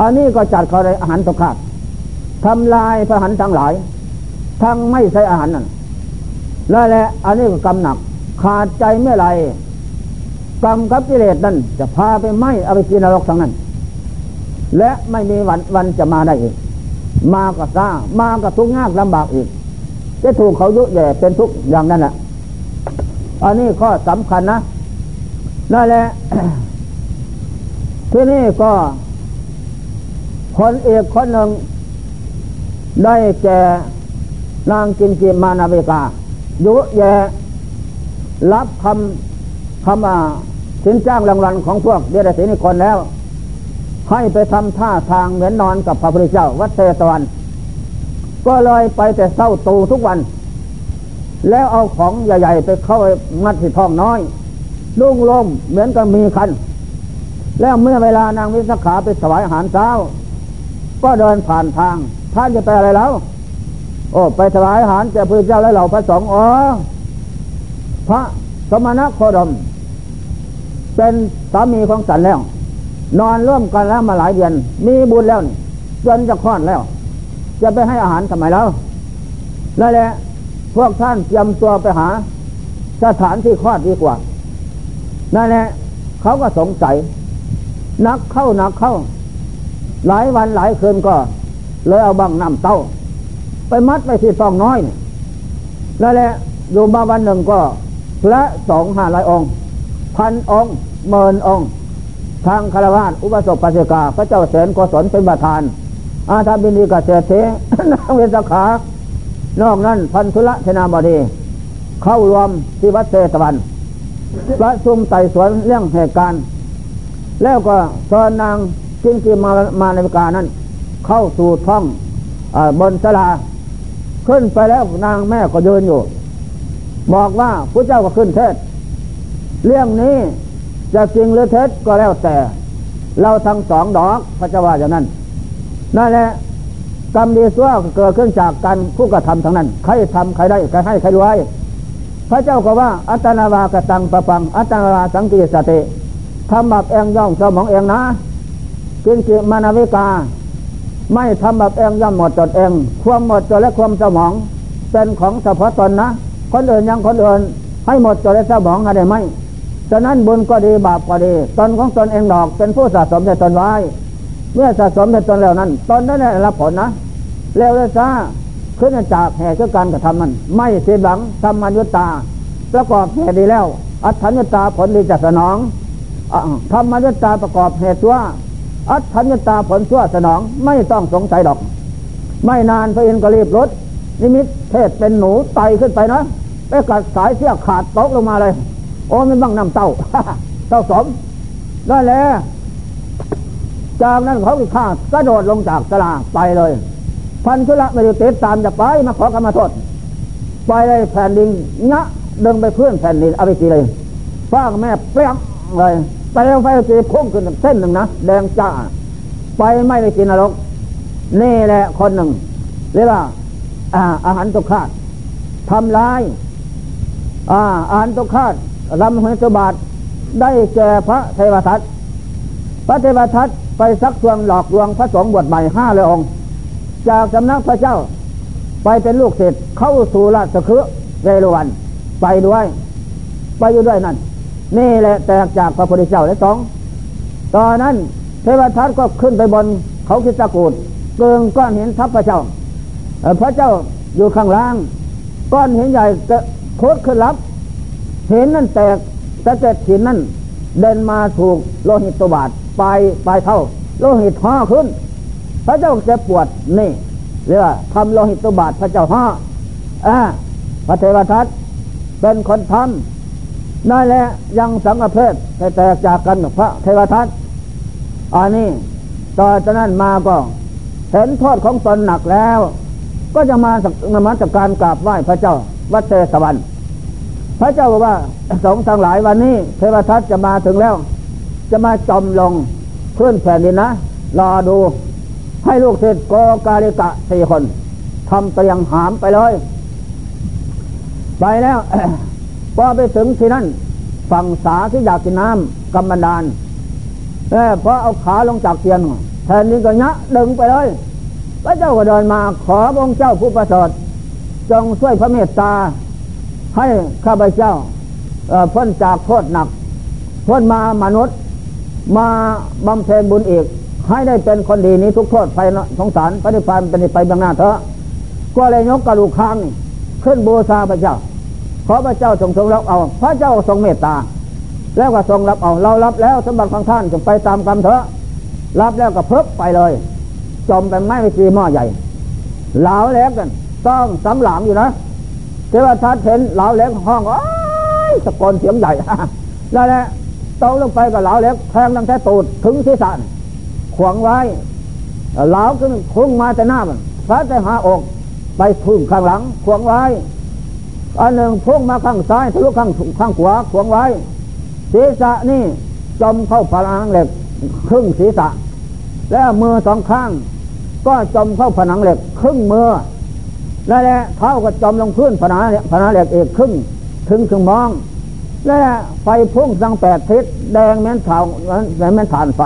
อันนี้ก็จัดเขาในอาหารสุขาดทำลายพระหันทั้งหลาย ทั้งไม่ใช่อาหารนั่นนั่นแหละอันนี้ก็กำหนัก ขาดใจเมื่อไรกรรมกับกิเลสนั่นจะพาไปไหมเอาไปกินนรกทั้งนั้น และไม่มีวันวันจะมาได้อีก มาก็ซ่ามาก็ทุกข์ยากลำบากอีก จะถูกเขายุแย่เป็นทุกข์อย่างนั้นแหละอันนี้ข้อสำคัญนะนั่นแหละที่นี่ก็คนเอกคนหนึ่งได้แก่นางกินกิมานาเวกายุแย่ รับคำคำสินจ้างรางวัลของพวกเดรัจฉีนิคนแล้ว ให้ไปทำท่าทางเหมือนนอนกับพระพุทธเจ้า วัดเทตวัน ก็เลยไปแต่เศร้าตูทุกวัน แล้วเอาของใหญ่ ๆ ไปเข้ามัดที่ท้องน้อยลุ่งลมเหมือนกับมีคัน แล้วเมื่อเวลานางวิสาขาไปสวายอาหารเช้า ก็เดินผ่านทาง ท่านจะไปอะไรแล้ว โอ้ไปถวายอาหารแก่พระเจ้าและเหล่าพระสงฆ์อ๋อ พระสมณโคดม เป็นสามีของสันแล้ว นอนร่วมกันแล้วมาหลายเดือน มีบุญแล้วนี่จนจะคลอดแล้ว จะไปให้อาหารทำไมแล้วนั่นแหละพวกท่านเตรียมตัวไปหา สถานที่คลอดดีกว่า นั่นแหละเขาก็สงสัย นักเข้านักเข้า หลายวันหลายคืนก็ เลยเอาบังน้ำเต้า ไปมัดไปที่ซองน้อยนั่นแหละอยู่มาวันหนึ่งก็ พระสองห้าร้อยองค์ พันองค์เมินองค์ ทางคารวาสอุปสมปัสกา พระเจ้าเสนกศลเป็นประธาน อาธาบินีกเศรษฐีนางเวสขา นอกนั้นพันธุละเทนาบดี เข้ารวมที่วัดเทตวันประชุมไต่สวนเรื่องเหตุการณ์ แล้วก็เชิญนางจิงกีมามาในการนั้น เข้าสู่ท้องอบนสลา ขึ้นไปแล้วนางแม่ก็ยืนอยู่ บอกว่าพระเจ้าก็ขึ้นเทศ เรื่องนี้จะจริงหรือเท็จก็แล้วแต่ เราทั้งสองดอกพระเจ้าว่าอย่างนั้นนั่นแหละกรรมดีซั่วเกิดขึ้นจากการผู้กระทำทั้งนั้น ใครทำใครได้ใครให้ใครรวยพระเจ้าก็ว่า อัตนาวากตังประปัง อัตนาวาสังกิสติทำแบบเองย่องสมองเองนะกินกิมานาวิกา ไม่ทำแบบเองย่อมหมดจดเอง ความหมดจดและความสมอง เป็นของเฉพาะตนนะ คนอื่นยังคนอื่นให้หมดจดและสมองอะไรไหมฉะนั้นบุญก็ดีบาปก็ดี ตนของตนเองดอกเป็นผู้สะสมในตนไว้ เมื่อสะสมในตนแล้วนั้น ตนนั้นได้รับผลนะเร็วเลยซาขึ้นจากแห่เือการกระทำมัน ไม่เสียหลังทำมันยุตา ประกอบเหตุดีแล้ว อัฏฐัญญตาผลดีจะสนองทำมันยุตาประกอบเหตุชั่วอัฏฐัญญตาผลชั่วสนองไม่ต้องสงสัยดอก ไม่นานพระอินทร์ก็รีบรถ นิมิตเทศเป็นหนูไตขึ้นไปนะไปกัดสายเสี้ยขาดตกลงมาเลย โอ้ไม่บ้างน้ำเต้าเต้าสมได้แล้วจากนั้นเขาข้ากระโดดลงจากสลาไปเลย พันธุระไม่ได้ติดตามจะไปมาขอกรรมโทษไปเลยแผ่นดินงะเดึงไปเพื่อนแผ่นดินเอาไปจีเลยฟ้าแม่เปรี้ยงเลยไปแล้วไฟจีพุ่งขึ้นเส้นหนึ่งนะแดงจ้าไปไม่ได้กินนรกนี่แหละคนหนึ่งเรียกว่า อาหารตุขาดทำลายอาหารตุขาดรำหัวสบาทได้แก่พระเทวทัตพระเทวทัตไปซักชวนหลอกลวงพระสงฆ์บวชใหม่ห้าเลยองค์ จากสำนักพระเจ้า ไปเป็นลูกศิษย์เข้าสู่ราชคือเรลวัน ไปด้วย ไปอยู่ด้วยนั่น นี่แหละแตกจากพระพุทธเจ้าและสองตอนนั้นเทวทัตก็ขึ้นไปบนเขาคิดตะกูดเกิงก้อนหินทับพระเจ้า พระเจ้าอยู่ข้างล่าง ก้อนหินใหญ่จะโคตรขึ้นรับเห็นนั่นแตกสะเก็ดหินนั่นเดินมาถูกโลหิตตบาดปลายปลายเท่า โลหิตห่อขึ้น พระเจ้าจะปวดนี่เรียกว่าทำโลหิตตบาดพระเจ้าห่ออ่าพระเทวทัตเป็นคนทำนั่นแหละยังสังฆเพศแตกจากกันพระเทวทัตอันนี้ต่อจากนั้นมาก็เห็นโทษของตนหนักแล้ว ก็จะมาสักนมัสการกราบไหว้พระเจ้า วัดเทสวรรค์พระเจ้าบอกว่าสงทั้งหลายวันนี้ เทวทัตจะมาถึงแล้ว จะมาจอมลงเพื้นแผ่นดินนะรอดู ให้ลูกศิษย์โกกาลิกะสี่คนทำเตียงหามไปเลย ไปแล้วพอไปถึงที่นั่นฝั่งสาที่อยากกินน้ำกำบันดาลเออพอเอาขาลงจากเตียงแผ่นดินก็ยะดึงไปเลย พระเจ้าก็เดินมาขอองค์เจ้าผู้ประเสริฐจงช่วยพระเมตตา ให้ข้าพเจ้าพ้นจากโทษหนักพ้นมามนุษย์มาบำเพ็ญบุญอีก ให้ได้เป็นคนดีนี้ทุกโทษไปสงสารปฏิพันธ์เป็นไปบางหน้าเถอะก็เลยยกกระดูกค้างขึ้นบูชาพระเจ้า ขอพระเจ้าทรงทรงรับเอา พระเจ้าทรงเมตตา แล้วก็ทรงรับเอา เรารับแล้วสมบัติของท่านจงไปตามกรรมเถอะ รับแล้วก็เพิบไปเลย จมไปไม้ไปซีหม้อใหญ่เหลาแล้วกันต้องสำหลามอยู่นะเทวทัตเห็นเหลาเล็กห้องอ้ยตะโกนเสียงใหญ่นั่นแหละตกลงไปกับเหลาเล็กแทงตั้งแต่ตูดถึงศีรษะขวางไว้เหลาขึ้นคุ้งมาแต่หน้ามันพระแต่หาอกไปพึ่งข้างหลังขวางไว้อันหนึ่งพุ่งมาข้างซ้ายทะลุข้างข้างขวาขวางไว้ ศีรษะนี่จมเข้าผนังเหล็กครึ่งศีรษะ แล้วมือสองข้าง ก็จมเข้าผนังเหล็กครึ่งมือแล้วแหละเท้าก็จมลงพื้นผนาผนาเหล็กเอกครึ่งถึงครึ่งมอง แล้วไฟพุ่งสังแปดทิศแดงแม้นเถาแม้นฐานไฟ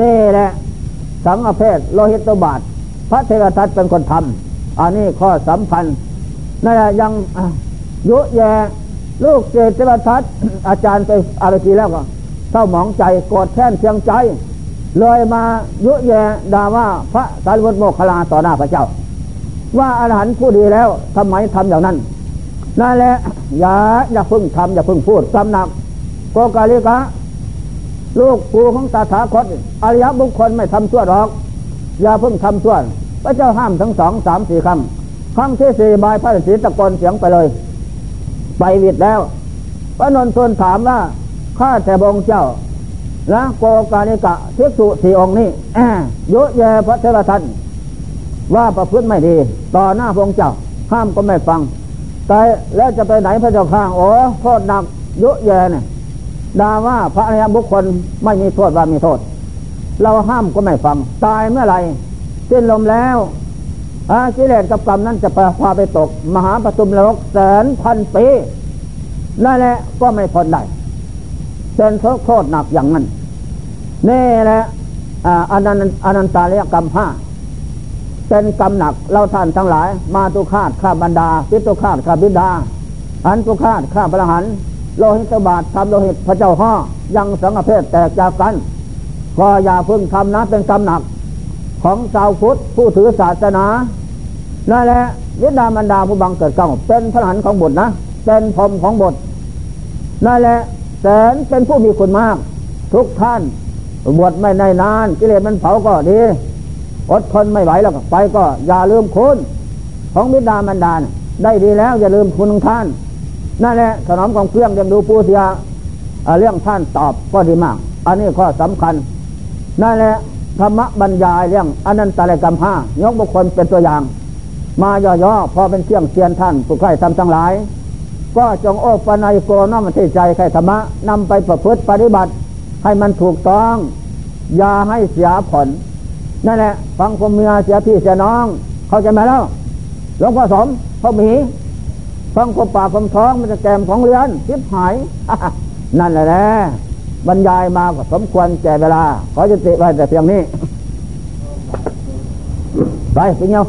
นี่แหละ สังอเพศโลหิตบาท พระเทวทัตเป็นคนทำอันนี้ข้อสัมพันธ์นั่นแหละยังยุแยลูกเจตเทวทัตอาจารย์ไปอารตีแล้วก็เศร้าหมองใจโกรธแค้นเชียงใจ เลยมายุแยด่าว่าพระสารีบุตรโมคคลาต่อหน้าพระเจ้า ว่าอรหันต์ผู้ดีแล้วทำไมทำอย่างนั้นนั่นแหละอย่าอย่าพึ่งทำอย่าพึ่งพูดสำนักโกกาลิกะลูกปูของตาถาคตอริยบุคคลไม่ทำชั่วหรอก อย่าพึ่งทำชั่วพระเจ้าห้ามทั้งสองสามสี่ครั้งครั้งที่สี่บายพระฤาษีตะโกนเสียงไปเลย ไปวิดแล้วพระนนทนถามว่าข้าแต่บงเจ้า นะโกกาลิกะเทกสุสี่องค์นี้แอบยะแยพระเทวทัตว่าประพฤติไม่ดี ต่อหน้าพระเจ้า ห้ามก็ไม่ฟัง แต่แล้วจะไปไหนพระเจ้าข้างโอ้โทษหนักเยอะแยะเนี่ยด่าว่าพระอริยบุคคลไม่มีโทษว่ามีโทษ เราห้ามก็ไม่ฟัง ตายเมื่อไหร่สิ้นลมแล้วอากิเลสกับกรรมนั้นจะพาไปตก มหาปฐุมโลกแสนพันปีนั่นแหละก็ไม่พ้นได้ เป็นโทษหนักอย่างนั้น นี่แหละอนันอนันตาเรียกรรมห้าเป็นกรรมหนักเราท่านทั้งหลาย มาตุคาตข้าบรรดาพิตุคาตข้าบิดา อันตุคาตข้าพระหันโลหิตบาททำโลหิตพระเจ้าห่อยังสังเพศแตกจากกันก็อย่าพึ่งทำนะเป็นกำหนักของชาวพุทธผู้ถือศาสนานั่นแหละวิดามันดาผู้บังเกิดเก้าเป็นพระหันของบทนะ เป็นพรมของบทนั่นแหละ แสนเป็นผู้มีคุณมาก ทุกท่านบวชไม่ในนานกิเลสมันเผาก็ดี อดทนไม่ไหวแล้วไปก็อย่าลืมคุณ ของบิดามันดาได้ดีแล้วอย่าลืมคุณของท่าน นั่นแหละถนอมของเครื่องยังดูผู้เสียเรื่องท่านตอบก็ดีมาก อันนี้ข้อสำคัญ นั่นแหละธรรมบรรยายเรื่องอนันตรกรรมห้ายกบุคคลเป็นตัวอย่าง มาย่อๆพอเป็นเที่ยงเตียนท่านผู้ใครทำทั้งหลาย ก็จงโอ้ปนัยโกน้อมที่ใจใครธรรมะนำไปประพฤติปฏิบัติ ให้มันถูกต้อง อย่าให้เสียผล นั่นแหละ ฟังผมเมียเสียพี่เสียน้อง เข้าใจไหมแล้วหลวงพ่อสมพ่อหมี ฟังผมปากผมท้องมันจะแกมของเรือนทิพหาย นั่นแหละแหละบรรยายมาก็สมควรแก่เวลา ขอจะติไว้แต่เพียงนี้ ไปไปเงี้ยว